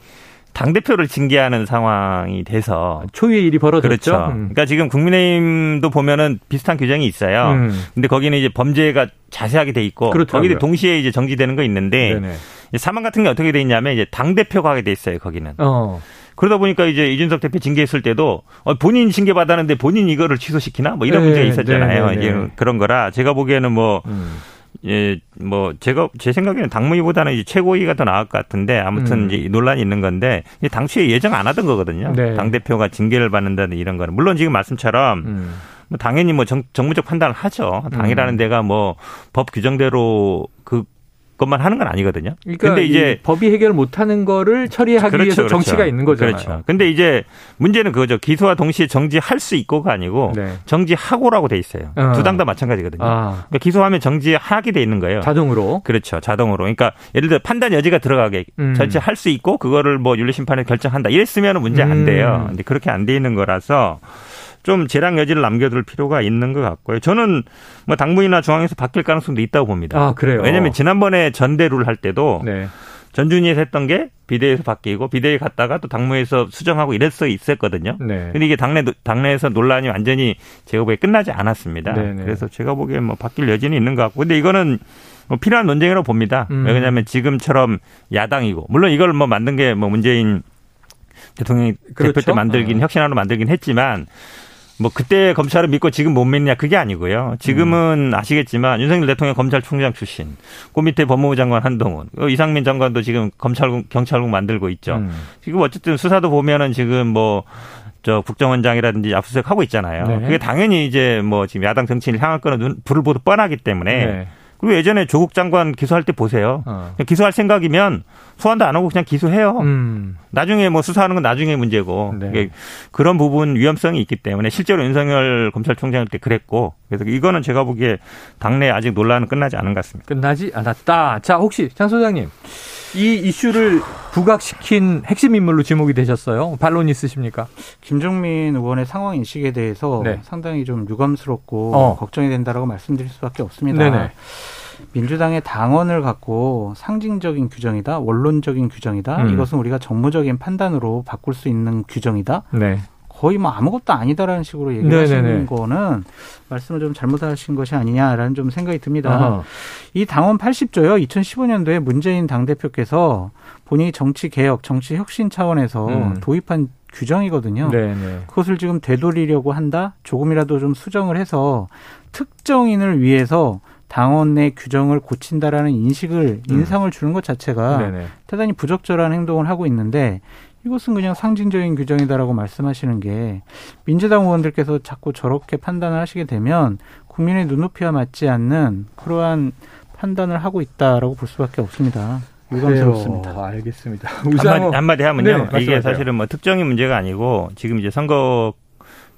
당 대표를 징계하는 상황이 돼서 초유의 일이 벌어졌죠. 그렇죠. 음. 그러니까 지금 국민의힘도 보면은 비슷한 규정이 있어요. 음. 근데 거기는 이제 범죄가 자세하게 돼 있고 그렇더라고요. 거기도 동시에 이제 정지되는 거 있는데 네네. 사망 같은 게 어떻게 돼 있냐면 이제 당 대표가 하게 돼 있어요. 거기는. 어. 그러다 보니까 이제 이준석 대표 징계했을 때도 어, 본인 징계 받았는데 본인 이거를 취소시키나 뭐 이런 네, 문제가 있었잖아요. 네, 네, 네. 그런 거라 제가 보기에는 뭐 음. 예, 뭐 제가 제 생각에는 당무위보다는 이제 최고위가 더 나을 것 같은데 아무튼 음. 이제 논란이 있는 건데 이게 당초에 예정 안 하던 거거든요. 네. 당 대표가 징계를 받는다는 이런 거는 물론 지금 말씀처럼 음. 뭐 당연히 뭐 정, 정무적 판단을 하죠. 당이라는 음. 데가 뭐 법 규정대로 그 것만 하는 건 아니거든요. 그러니까 근데 이제 이 법이 해결 못 하는 거를 처리하기 위해서 정치가 있는 거잖아요. 그렇죠. 근데 이제 문제는 그거죠. 기소와 동시에 정지할 수 있고가 아니고 네. 정지하고라고 돼 있어요. 어. 두당 다 마찬가지거든요. 아, 그러니까 기소하면 정지하게 돼 있는 거예요. 자동으로. 그렇죠. 자동으로. 그러니까 예를 들어 판단 여지가 들어가게 음. 절차할 수 있고 그거를 뭐 윤리 심판에 결정한다. 이랬으면 문제 안 음. 돼요. 근데 그렇게 안 돼 있는 거라서 좀 재량 여지를 남겨둘 필요가 있는 것 같고요. 저는 뭐 당무이나 중앙에서 바뀔 가능성도 있다고 봅니다. 아, 그래요. 왜냐하면 지난번에 전대를 할 때도 네. 전준위에서 했던 게 비대위에서 바뀌고 비대위 갔다가 또 당무에서 수정하고 이랬어 있었거든요. 네. 근데 이게 당내 당내에서 논란이 완전히 제가 보기에 끝나지 않았습니다. 네네. 그래서 제가 보기엔 뭐 바뀔 여지는 있는 것 같고, 근데 이거는 뭐 필요한 논쟁이라고 봅니다. 음. 왜냐하면 지금처럼 야당이고 물론 이걸 뭐 만든 게 뭐 문재인 대통령이 그렇죠. 대표 때 만들긴 어. 혁신안으로 만들긴 했지만 뭐 그때 검찰을 믿고 지금 못 믿냐 그게 아니고요. 지금은 음. 아시겠지만 윤석열 대통령 검찰총장 출신, 그 밑에 법무부 장관 한동훈, 그 이상민 장관도 지금 검찰국 경찰국 만들고 있죠. 음. 지금 어쨌든 수사도 보면은 지금 뭐 저 국정원장이라든지 압수수색 하고 있잖아요. 네. 그게 당연히 이제 뭐 지금 야당 정치인을 향할 거는 눈, 불을 보도 뻔하기 때문에 네. 그리고 예전에 조국 장관 기소할 때 보세요. 어. 기소할 생각이면 소환도 안 하고 그냥 기소해요. 음. 나중에 뭐 수사하는 건 나중에 문제고 네. 그런 부분 위험성이 있기 때문에 실제로 윤석열 검찰총장 때 그랬고 그래서 이거는 제가 보기에 당내 아직 논란은 끝나지 않은 것 같습니다. 끝나지 않았다. 자, 혹시 장 소장님 이 이슈를 부각시킨 핵심 인물로 지목이 되셨어요. 반론 있으십니까? 김종민 의원의 상황 인식에 대해서 네. 상당히 좀 유감스럽고 어. 걱정이 된다라고 말씀드릴 수밖에 없습니다. 네네. 민주당의 당원을 갖고 상징적인 규정이다, 원론적인 규정이다. 음. 이것은 우리가 정무적인 판단으로 바꿀 수 있는 규정이다. 네. 거의 뭐 아무것도 아니다라는 식으로 얘기하시는 네네네. 거는 말씀을 좀 잘못하신 것이 아니냐라는 좀 생각이 듭니다. 아하. 이 당원 80조요. 2015년도에 문재인 당대표께서 본인이 정치 개혁, 정치 혁신 차원에서 음. 도입한 규정이거든요. 네네. 그것을 지금 되돌리려고 한다. 조금이라도 좀 수정을 해서 특정인을 위해서 당원 내 규정을 고친다라는 인식을 음. 인상을 주는 것 자체가 네네. 대단히 부적절한 행동을 하고 있는데 이것은 그냥 상징적인 규정이다라고 말씀하시는 게 민주당 의원들께서 자꾸 저렇게 판단을 하시게 되면 국민의 눈높이와 맞지 않는 그러한 판단을 하고 있다라고 볼 수밖에 없습니다. 유감스럽습니다. 그래요. 알겠습니다. 한마디, 우상호 한마디 네, 하면요. 말씀하세요. 이게 사실은 뭐 특정인 문제가 아니고 지금 이제 선거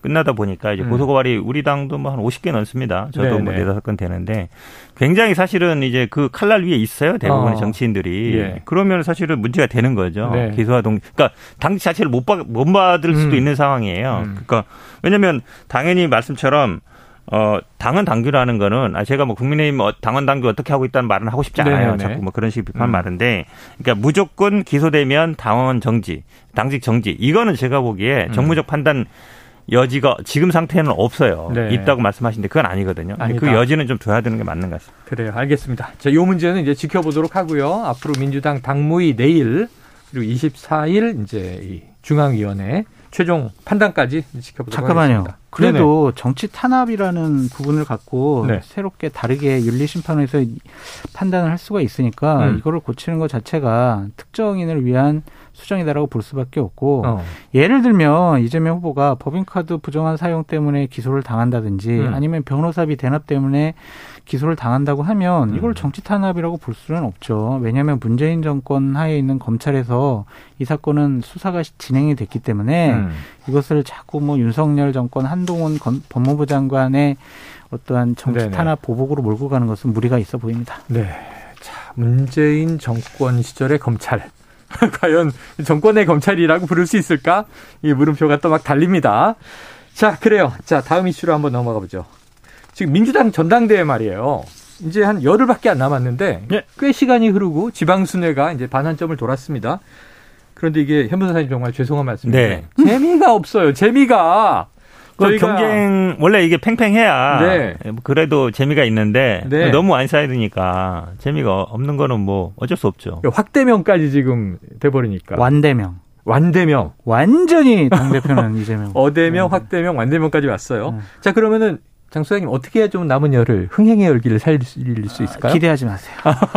끝나다 보니까 이제 음. 고소고발이 우리 당도 뭐 한 50개 넘습니다. 저도 뭐 네네. 네다섯 건 되는데 굉장히 사실은 이제 그 칼날 위에 있어요. 대부분의 어. 정치인들이. 예. 그러면 사실은 문제가 되는 거죠. 네. 기소와 동, 그러니까 당 자체를 못, 받, 못 받을 수도 음. 있는 상황이에요. 음. 그러니까 왜냐면 당연히 말씀처럼 어, 당헌 당규라는 거는, 아, 제가 뭐 국민의힘 어, 당헌 당규 어떻게 하고 있다는 말은 하고 싶지 않아요. 네네네. 자꾸 뭐 그런 식의 비판 음. 말인데, 그러니까 무조건 기소되면 당원 정지, 당직 정지, 이거는 제가 보기에 음. 정무적 판단 여지가 지금 상태는 없어요. 네. 있다고 말씀하시는데 그건 아니거든요. 그 아니다. 여지는 좀 둬야 되는 게 맞는 것 같습니다. 그래요. 알겠습니다. 자, 요 문제는 이제 지켜보도록 하고요. 앞으로 민주당 당무위 내일 그리고 24일 이제 이 중앙위원회 최종 판단까지 지켜보도록 잠깐만요. 하겠습니다. 그래도 정치 탄압이라는 부분을 갖고 네. 새롭게 다르게 윤리심판에서 판단을 할 수가 있으니까 음. 이거를 고치는 것 자체가 특정인을 위한 수정이다라고 볼 수밖에 없고. 어. 예를 들면 이재명 후보가 법인카드 부정한 사용 때문에 기소를 당한다든지 음. 아니면 변호사비 대납 때문에 기소를 당한다고 하면 음. 이걸 정치 탄압이라고 볼 수는 없죠. 왜냐하면 문재인 정권 하에 있는 검찰에서 이 사건은 수사가 진행이 됐기 때문에 음. 이것을 자꾸 뭐 윤석열 정권 한동훈 건- 법무부 장관의 어떠한 정치 네네. 탄압 보복으로 몰고 가는 것은 무리가 있어 보입니다. 네. 자, 문재인 정권 시절의 검찰. 과연 정권의 검찰이라고 부를 수 있을까? 이 물음표가 또 막 달립니다. 자, 그래요. 자, 다음 이슈로 한번 넘어가 보죠. 지금 민주당 전당대회 말이에요. 이제 한 열흘밖에 안 남았는데 예. 꽤 시간이 흐르고 지방 순회가 이제 반환점을 돌았습니다. 그런데 이게 현 변호사님 정말 죄송한 말씀인데 재미가 없어요. 재미가 그 경쟁 원래 이게 팽팽해야 네. 뭐 그래도 재미가 있는데 네. 너무 완사이드니까 재미가 없는 거는 뭐 어쩔 수 없죠. 확대명까지 지금 돼버리니까 완대명. 완대명, 완전히 당대표는 이재명. 어대명, 네. 확대명, 완대명까지 왔어요. 네. 자 그러면은 장 소장님 어떻게 해야 좀 남은 열을 흥행의 열기를 살릴 수 있을까요? 기대하지 마세요.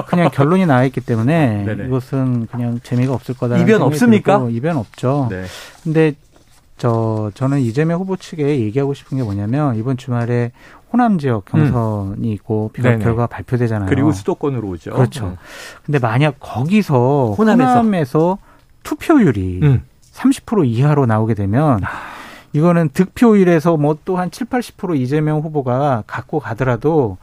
그냥 결론이 나와 있기 때문에 네네. 이것은 그냥 재미가 없을 거다. 이변 없습니까? 이변 없죠. 네. 근데 저 저는 이재명 후보 측에 얘기하고 싶은 게 뭐냐면 이번 주말에 호남 지역 경선이 있고 음. 네네. 결과 발표되잖아요. 그리고 수도권으로 오죠. 그렇죠. 근데 만약 거기서 호남에서. 호남에서, 투표율이 음. 30% 이하로 나오게 되면 이거는 득표율에서 뭐 또 한 7, 80% 이재명 후보가 갖고 가더라도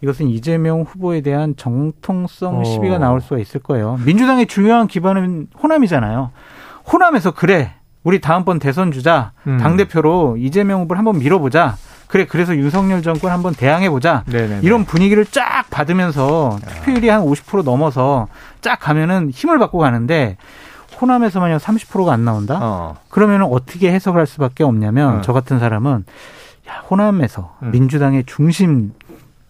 이것은 이재명 후보에 대한 정통성 어. 시비가 나올 수가 있을 거예요. 민주당의 중요한 기반은 호남이잖아요. 호남에서 그래. 우리 다음번 대선 주자. 음. 당 대표로 이재명 후보를 한번 밀어보자. 그래, 그래서 윤석열 정권 한번 대항해 보자. 네네. 이런 분위기를 쫙 받으면서 투표율이 한 50% 넘어서 쫙 가면은 힘을 받고 가는데 호남에서 만약 30%가 안 나온다? 어. 그러면 어떻게 해석을 할 수밖에 없냐면 어. 저 같은 사람은 야, 호남에서 음. 민주당의 중심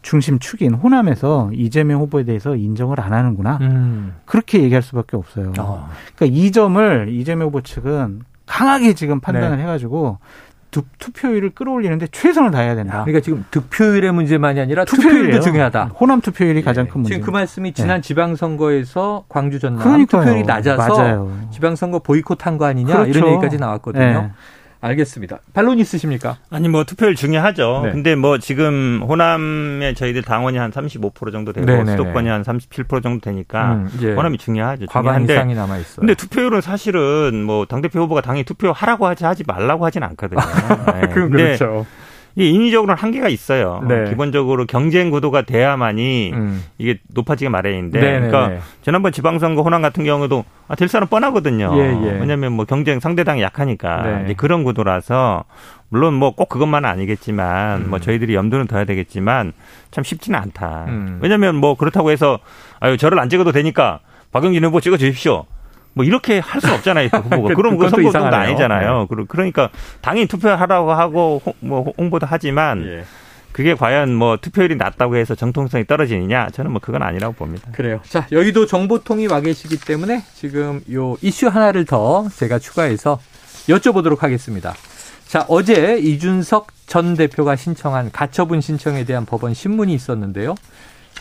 중심 축인 호남에서 이재명 후보에 대해서 인정을 안 하는구나. 음. 그렇게 얘기할 수밖에 없어요. 어. 그러니까 이 점을 이재명 후보 측은 강하게 지금 판단을 네. 해가지고 투, 투표율을 끌어올리는데 최선을 다해야 된다. 그러니까 지금 득표율의 문제만이 아니라 투표율이에요. 투표율도 중요하다. 호남 투표율이 가장 예. 큰 문제. 지금 그 말씀이 지난 지방선거에서 광주 전남 그러니까요. 투표율이 낮아서 맞아요. 지방선거 보이콧한 거 아니냐 그렇죠. 이런 얘기까지 나왔거든요. 네. 알겠습니다. 반론 있으십니까? 아니 뭐 투표율 중요하죠. 네. 근데 뭐 지금 호남에 저희들 당원이 한 35% 정도 되고 네네네. 수도권이 한 37% 정도 되니까 음, 호남이 중요하죠. 과반 중요한데 이상이 남아 있어요. 근데 투표율은 사실은 뭐 당대표 후보가 당연히 투표하라고 하지 하지 말라고 하진 않거든요. 네. 그건 그렇죠. 이게 인위적으로는 한계가 있어요. 네. 기본적으로 경쟁 구도가 돼야만이 음. 이게 높아지게 마련인데 네네네. 그러니까 지난번 지방선거 호남 같은 경우도 아, 될 사람 뻔하거든요. 예, 예. 왜냐하면 뭐 경쟁 상대당이 약하니까 네. 그런 구도라서 물론 뭐 꼭 그것만은 아니겠지만 음. 뭐 저희들이 염두는 둬야 되겠지만 참 쉽지는 않다. 음. 왜냐하면 뭐 그렇다고 해서 아유 저를 안 찍어도 되니까 박영진 후보 찍어 주십시오. 뭐 이렇게 할 수 없잖아요, 그 후보가. 그- 그럼 그 이상하네요. 아니잖아요. 그러- 그러니까 당연히 투표하라고 하고 홍- 뭐 홍보도 하지만 예. 그게 과연 뭐 투표율이 낮다고 해서 정통성이 떨어지느냐? 저는 뭐 그건 아니라고 봅니다. 그래요. 자, 여의도 정보통이 와 계시기 때문에 지금 요 이슈 하나를 더 제가 추가해서 여쭤보도록 하겠습니다. 자, 어제 이준석 전 대표가 신청한 가처분 신청에 대한 법원 신문이 있었는데요.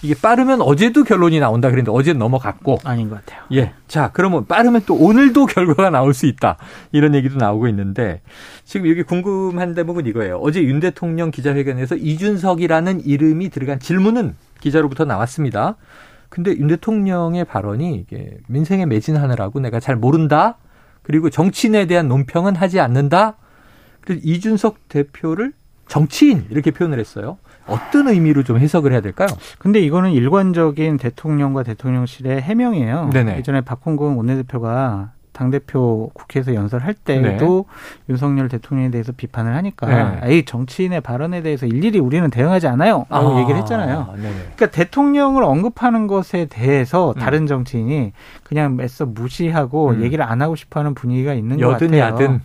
이게 빠르면 어제도 결론이 나온다 그랬는데 어제는 넘어갔고. 아닌 것 같아요. 예. 자, 그러면 빠르면 또 오늘도 결과가 나올 수 있다. 이런 얘기도 나오고 있는데 지금 여기 궁금한 대목은 이거예요. 어제 윤 대통령 기자회견에서 이준석이라는 이름이 들어간 질문은 기자로부터 나왔습니다. 근데 윤 대통령의 발언이 이게 민생에 매진하느라고 내가 잘 모른다. 그리고 정치인에 대한 논평은 하지 않는다. 그래서 이준석 대표를 정치인 이렇게 표현을 했어요. 어떤 의미로 좀 해석을 해야 될까요? 근데 이거는 일관적인 대통령과 대통령실의 해명이에요. 네네. 예전에 박홍근 원내대표가 당대표 국회에서 연설할 때도 윤석열 대통령에 대해서 비판을 하니까 네. 에이 정치인의 발언에 대해서 일일이 우리는 대응하지 않아요. 라고 아, 얘기를 했잖아요. 네네. 그러니까 대통령을 언급하는 것에 대해서 음. 다른 정치인이 그냥 애써 무시하고 음. 얘기를 안 하고 싶어하는 분위기가 있는 것 여든 같아요. 야든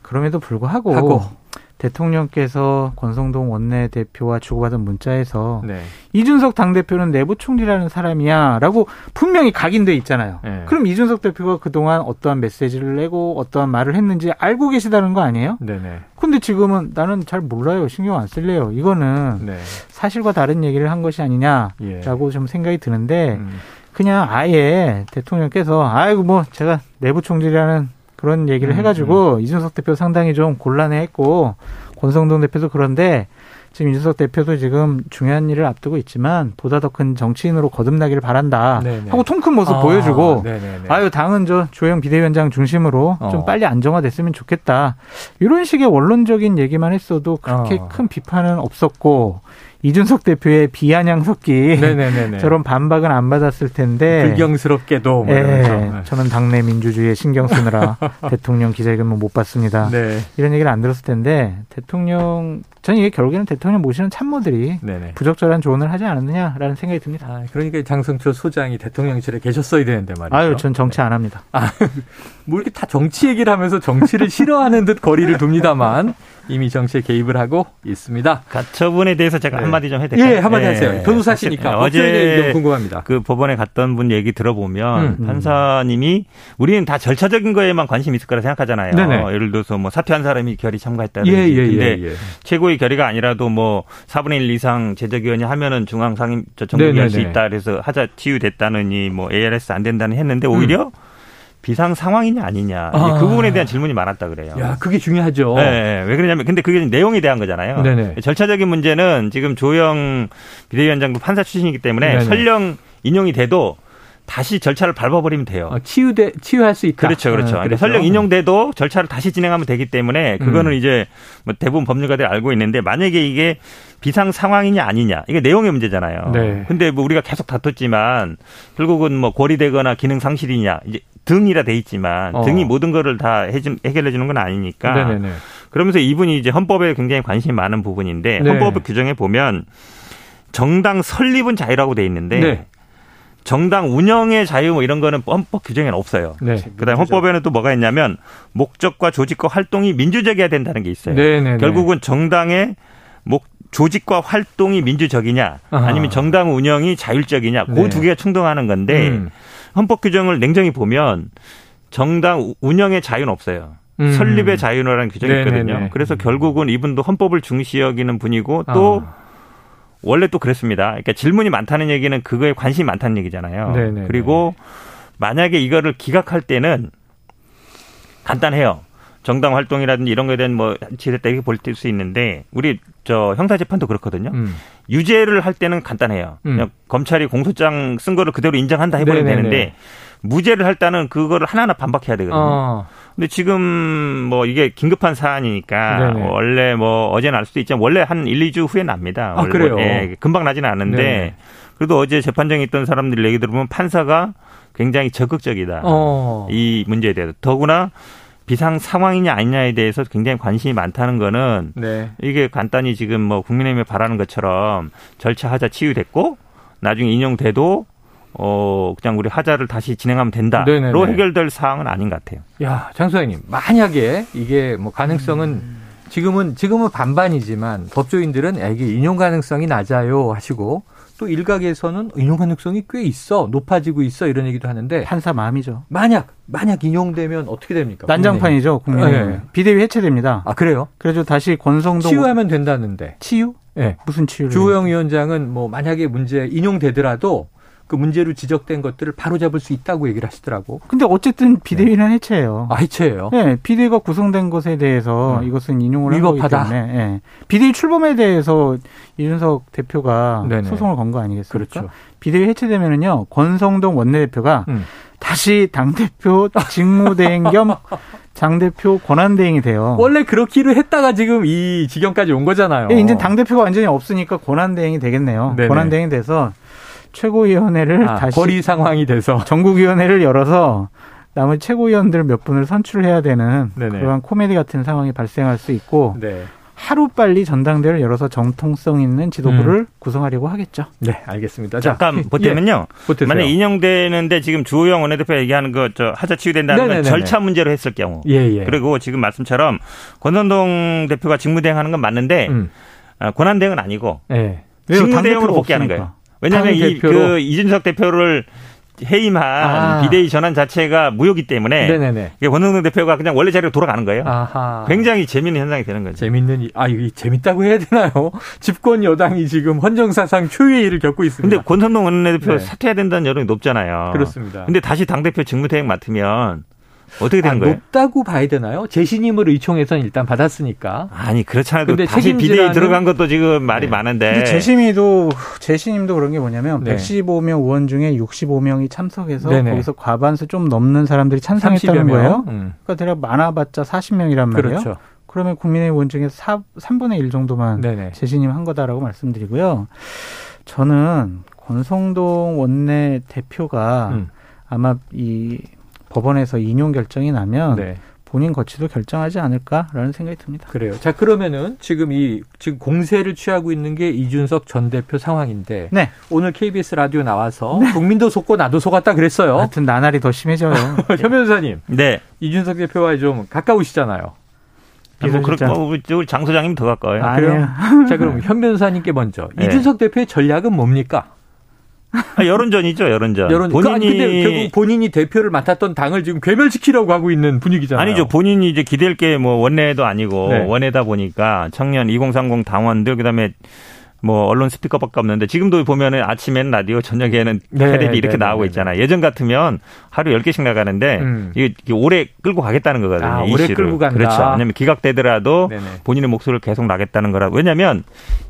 그럼에도 불구하고 하고. 대통령께서 권성동 원내대표와 주고받은 문자에서 네. 이준석 당대표는 내부 총리라는 사람이야 라고 분명히 각인돼 있잖아요. 네. 그럼 이준석 대표가 그동안 어떠한 메시지를 내고 어떠한 말을 했는지 알고 계시다는 거 아니에요? 네네. 근데 지금은 나는 잘 몰라요. 신경 안 쓸래요. 이거는 네. 사실과 다른 얘기를 한 것이 아니냐라고 예. 좀 생각이 드는데 음. 그냥 아예 대통령께서 아이고 뭐 제가 내부 총리라는 그런 얘기를 음, 해가지고 이준석 대표 상당히 좀 곤란해했고 권성동 대표도 그런데 지금 이준석 대표도 지금 중요한 일을 앞두고 있지만 보다 더 큰 정치인으로 거듭나기를 바란다 네네. 하고 통큰 모습 아, 보여주고 네네네. 아유 당은 저 조영 비대위원장 중심으로 어. 좀 빨리 안정화됐으면 좋겠다 이런 식의 원론적인 얘기만 했어도 그렇게 어. 큰 비판은 없었고 이준석 대표의 비아냥 섞기 네네네네. 저런 반박은 안 받았을 텐데 불경스럽게도 뭐 예, 이러면서. 저는 당내 민주주의에 신경 쓰느라 대통령 기자회견만 못 봤습니다. 네. 이런 얘기를 안 들었을 텐데 대통령 저는 이게 결국에는 대통령 모시는 참모들이 네네. 부적절한 조언을 하지 않았느냐라는 생각이 듭니다. 아, 그러니까 장성철 소장이 대통령실에 계셨어야 되는데 말이죠. 아유, 전 정치 안 합니다. 뭐 이렇게 다 정치 얘기를 하면서 정치를 싫어하는 듯 거리를 둡니다만 이미 정치에 개입을 하고 있습니다. 가처분에 대해서 제가 네. 한마디 좀 해도 될까요? 예, 한마디 예. 하세요. 변호사시니까 의견 어제 궁금합니다. 그 법원에 갔던 분 얘기 들어보면 음. 판사님이 우리는 다 절차적인 거에만 관심 있을 거라 생각하잖아요. 네네. 예를 들어서 뭐 사퇴한 사람이 결의 참가했다든지. 예, 예, 근데 예, 예. 최고의 결의가 아니라도 뭐 4분의 1 이상 제적위원이 하면은 중앙 상임 저 정국이 할수 네네네. 있다. 그래서 하자 치유됐다느니 뭐 ARS 안 된다는 했는데 음. 오히려 비상 상황이냐 아니냐 아. 그 부분에 대한 질문이 많았다 그래요. 야, 그게 중요하죠. 네, 네. 왜 그러냐면 근데 그게 내용에 대한 거잖아요. 네네. 절차적인 문제는 지금 조영 비대위원장도 판사 출신이기 때문에 네네. 설령 인용이 돼도 다시 절차를 밟아버리면 돼요. 어, 치유돼 치유할 수 있다. 그렇죠, 그렇죠. 어, 근데 설령 인용돼도 절차를 다시 진행하면 되기 때문에 그거는 이제 뭐 대부분 법률가들이 알고 있는데 만약에 이게 비상 상황이냐 아니냐 이게 내용의 문제잖아요. 네. 근데 뭐 우리가 계속 다퉜지만 결국은 뭐 고리되거나 기능 상실이냐 이제 등이라 돼 있지만 어. 등이 모든 거를 다 해준, 해결해 주는 건 아니니까 네네네. 그러면서 이분이 이제 헌법에 굉장히 관심이 많은 부분인데 네. 헌법을 규정해 보면 정당 설립은 자유라고 돼 있는데 네. 정당 운영의 자유 뭐 이런 거는 헌법 규정에는 없어요. 네. 그다음에 헌법에는 또 뭐가 있냐면 목적과 조직과 활동이 민주적이어야 된다는 게 있어요. 네네네. 결국은 정당의 목 조직과 활동이 민주적이냐 아하. 아니면 정당 운영이 자율적이냐 네. 그두 개가 충돌하는 건데 음. 헌법 규정을 냉정히 보면 정당 운영의 자유는 없어요. 음. 설립의 자유라는 규정이 네네네. 있거든요. 그래서 결국은 이분도 헌법을 중시 여기는 분이고 또 아. 원래 또 그랬습니다. 그러니까 질문이 많다는 얘기는 그거에 관심이 많다는 얘기잖아요. 네네네. 그리고 만약에 이거를 기각할 때는 간단해요. 정당 활동이라든지 이런 거에 대한 뭐 지됐다 이렇게 볼 수 있는데 우리 저 형사 재판도 그렇거든요. 음. 유죄를 할 때는 간단해요. 음. 그냥 검찰이 공소장 쓴 거를 그대로 인정한다 해버리면 네네네. 되는데 무죄를 할 때는 그거를 하나하나 반박해야 되거든요. 어. 근데 지금 뭐 이게 긴급한 사안이니까 네네. 원래 뭐 어제 날 수도 있지만 원래 한 1, 2주 후에 납니다. 아, 그래요? 예, 금방 나지는 않는데 네네. 그래도 어제 재판정에 있던 사람들 얘기 들어보면 판사가 굉장히 적극적이다. 어. 이 문제에 대해서 더구나 비상 상황이냐 아니냐에 대해서 굉장히 관심이 많다는 거는 네. 이게 간단히 지금 뭐 국민의힘이 바라는 것처럼 절차하자 치유됐고 나중에 인용돼도 어 그냥 우리 하자를 다시 진행하면 된다로 네네네. 해결될 사항은 아닌 것 같아요. 야, 장 소장님, 만약에 이게 뭐 가능성은 지금은 지금은 반반이지만 법조인들은 야, 이게 인용 가능성이 낮아요 하시고 또 일각에서는 인용 가능성이 꽤 있어 높아지고 있어 이런 얘기도 하는데 판사 마음이죠. 만약 만약 인용되면 어떻게 됩니까? 난장판이죠, 국민의힘. 네. 비대위 해체됩니다. 아 그래요? 그래서 다시 권성동 치유하면 된다는데. 치유? 예. 무슨 치유를? 주호영 위원장은 뭐 만약에 문제 인용되더라도 그 문제로 지적된 것들을 바로 잡을 수 있다고 얘기를 하시더라고. 근데 어쨌든 비대위는 해체예요. 아 해체예요. 네, 비대위가 구성된 것에 대해서 음. 이것은 인용을 위법하다. 때문에 예. 비대위 출범에 대해서 이준석 대표가 네네. 소송을 건 거 아니겠습니까? 그렇죠. 비대위 해체되면은요 권성동 원내대표가 음. 다시 당 대표 직무대행 겸 당 대표 권한 대행이 돼요. 원래 그렇기로 했다가 지금 이 지경까지 온 거잖아요. 예, 이제 당 대표가 완전히 없으니까 권한 대행이 되겠네요. 네네. 권한 대행이 돼서 최고위원회를 아, 다시 거리 상황이 돼서 전국위원회를 열어서 남은 최고위원들 몇 분을 선출해야 되는 네네. 그러한 코미디 같은 상황이 발생할 수 있고 네. 하루 빨리 전당대회를 열어서 정통성 있는 지도부를 음. 구성하려고 하겠죠. 네, 알겠습니다. 자, 잠깐 보태면요. 예, 보태세요. 만약 인용되는데 지금 주호영 원내대표 얘기하는 거 저 하자 치유된다는 건. 절차 문제로 했을 경우. 예, 예. 그리고 지금 말씀처럼 권선동 대표가 직무대행하는 건 맞는데 음. 아, 권한대행은 아니고 예. 직무대행으로 복귀하는 없으니까. 거예요. 왜냐하면 이. 그 이준석 대표를 해임한 아. 비대위 전환 자체가 무효기 때문에 네네네. 이게 권성동 대표가 그냥 원래 자리로 돌아가는 거예요. 아하. 굉장히 재미있는 현상이 되는 거죠. 재밌는 일. 아, 이게 재밌다고 해야 되나요? 집권 여당이 지금 헌정사상 초유의 일을 겪고 있습니다. 근데 권선동 원내대표 네. 사퇴해야 된다는 여론이 높잖아요. 그렇습니다. 근데 다시 당 대표 직무대행 맡으면 어떻게 아, 되는 거예요? 높다고 봐야 되나요? 재신임을 의총에서는 일단 받았으니까. 아니 그렇지 않아도 근데 다시 책임지라는- 비대위 들어간 것도 지금 말이 네. 많은데 재심이도 재신임도 그런 게 뭐냐면 네. 115명 의원 중에 65명이 참석해서 네네. 거기서 과반수 좀 넘는 사람들이 30여 찬성했다는 명. 거예요. 음. 그러니까 대략 많아봤자 40명이란 말이에요. 그렇죠. 그러면 국민의 의원 중에 4, 3분의 1 정도만 네네. 재신임 한 거다라고 말씀드리고요. 저는 권성동 원내 대표가 음. 아마 이 법원에서 인용 결정이 나면 네. 본인 거취도 결정하지 않을까라는 생각이 듭니다. 그래요. 자, 그러면은 지금 이 지금 공세를 취하고 있는 게 이준석 전 대표 상황인데 네. 오늘 KBS 라디오 나와서 국민도 속고 나도 속았다 그랬어요. 하여튼 나날이 더 심해져요. 현 변호사님, 네. 이준석 대표와 좀 가까우시잖아요. 뭐, 그렇, 비서실장. 뭐, 우리 장 소장님 더 가까워요. 아, 그래요? 자, 그럼 현 변호사님께 먼저 네. 이준석 대표의 전략은 뭡니까? 아, 여론전이죠, 여론전. 여론 그, 아니, 본인이 근데 결국 본인이 대표를 맡았던 당을 지금 괴멸시키려고 하고 있는 분위기잖아요. 아니죠. 본인이 이제 기댈 게 뭐 원내도 아니고 네. 원내다 보니까 청년 2030 당원들 그다음에 뭐 언론 스피커밖에 없는데 지금도 보면은 아침에는 라디오 저녁에는 네, 테레비 이렇게 네, 나오고 네, 있잖아요. 예전 같으면 하루 10개씩 나가는데 음. 이게 오래 끌고 가겠다는 거거든요. 아, 이 오래 이슈를. 끌고 간다. 그렇죠. 왜냐면 기각되더라도 네네. 본인의 목소리를 계속 나겠다는 거라. 왜냐면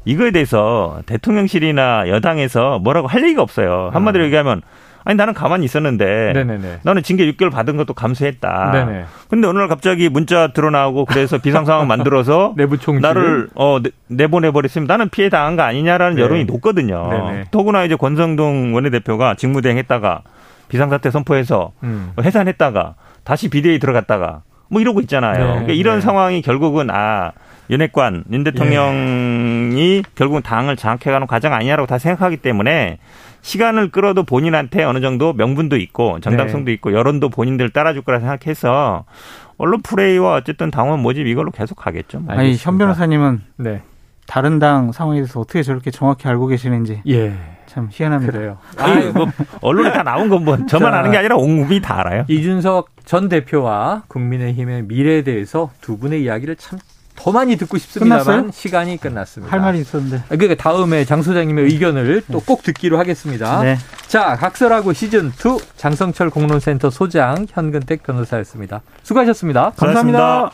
이거에 대해서 대통령실이나 여당에서 뭐라고 할 얘기가 없어요. 한마디로 음. 얘기하면 아니 나는 가만히 있었는데 네네네. 나는 징계 6개월 받은 것도 감수했다. 네네. 근데 어느 날 갑자기 문자 드러나오고 그래서 비상 상황 만들어서 내부 총질. 나를 어 내- 내보내 버렸으면 나는 피해 당한 거 아니냐라는 네. 여론이 높거든요. 네네. 더구나 이제 권성동 원내대표가 직무대행했다가 비상사태 선포해서 음. 해산했다가 다시 비대위 들어갔다가 뭐 이러고 있잖아요. 네, 그러니까 이런 네. 상황이 결국은 아 윤핵관 윤 대통령이 결국은 당을 장악해가는 과정 아니냐라고 다 생각하기 때문에 시간을 끌어도 본인한테 어느 정도 명분도 있고 정당성도 네. 있고 여론도 본인들 따라줄 거라 생각해서 언론 프레이와 어쨌든 당원 모집 이걸로 계속 가겠죠. 뭐. 아니 알겠습니다. 현 변호사님은 네. 다른 당 상황에 대해서 어떻게 저렇게 정확히 알고 계시는지 예. 참 희한합니다. 그래요. 아니, 뭐 언론에 다 나온 건 뭐 저만 자. 아는 게 아니라 온 국민이 다 알아요. 이준석 전 대표와 국민의힘의 미래에 대해서 두 분의 이야기를 참 더 많이 듣고 싶습니다만 끝났어요? 시간이 끝났습니다. 할 말이 있었는데. 그러니까 다음에 장 소장님의 의견을 또 꼭 듣기로 하겠습니다. 네. 자, 각설하고 시즌 2 장성철 공론센터 소장 현근택 변호사였습니다. 수고하셨습니다. 감사합니다. 고맙습니다.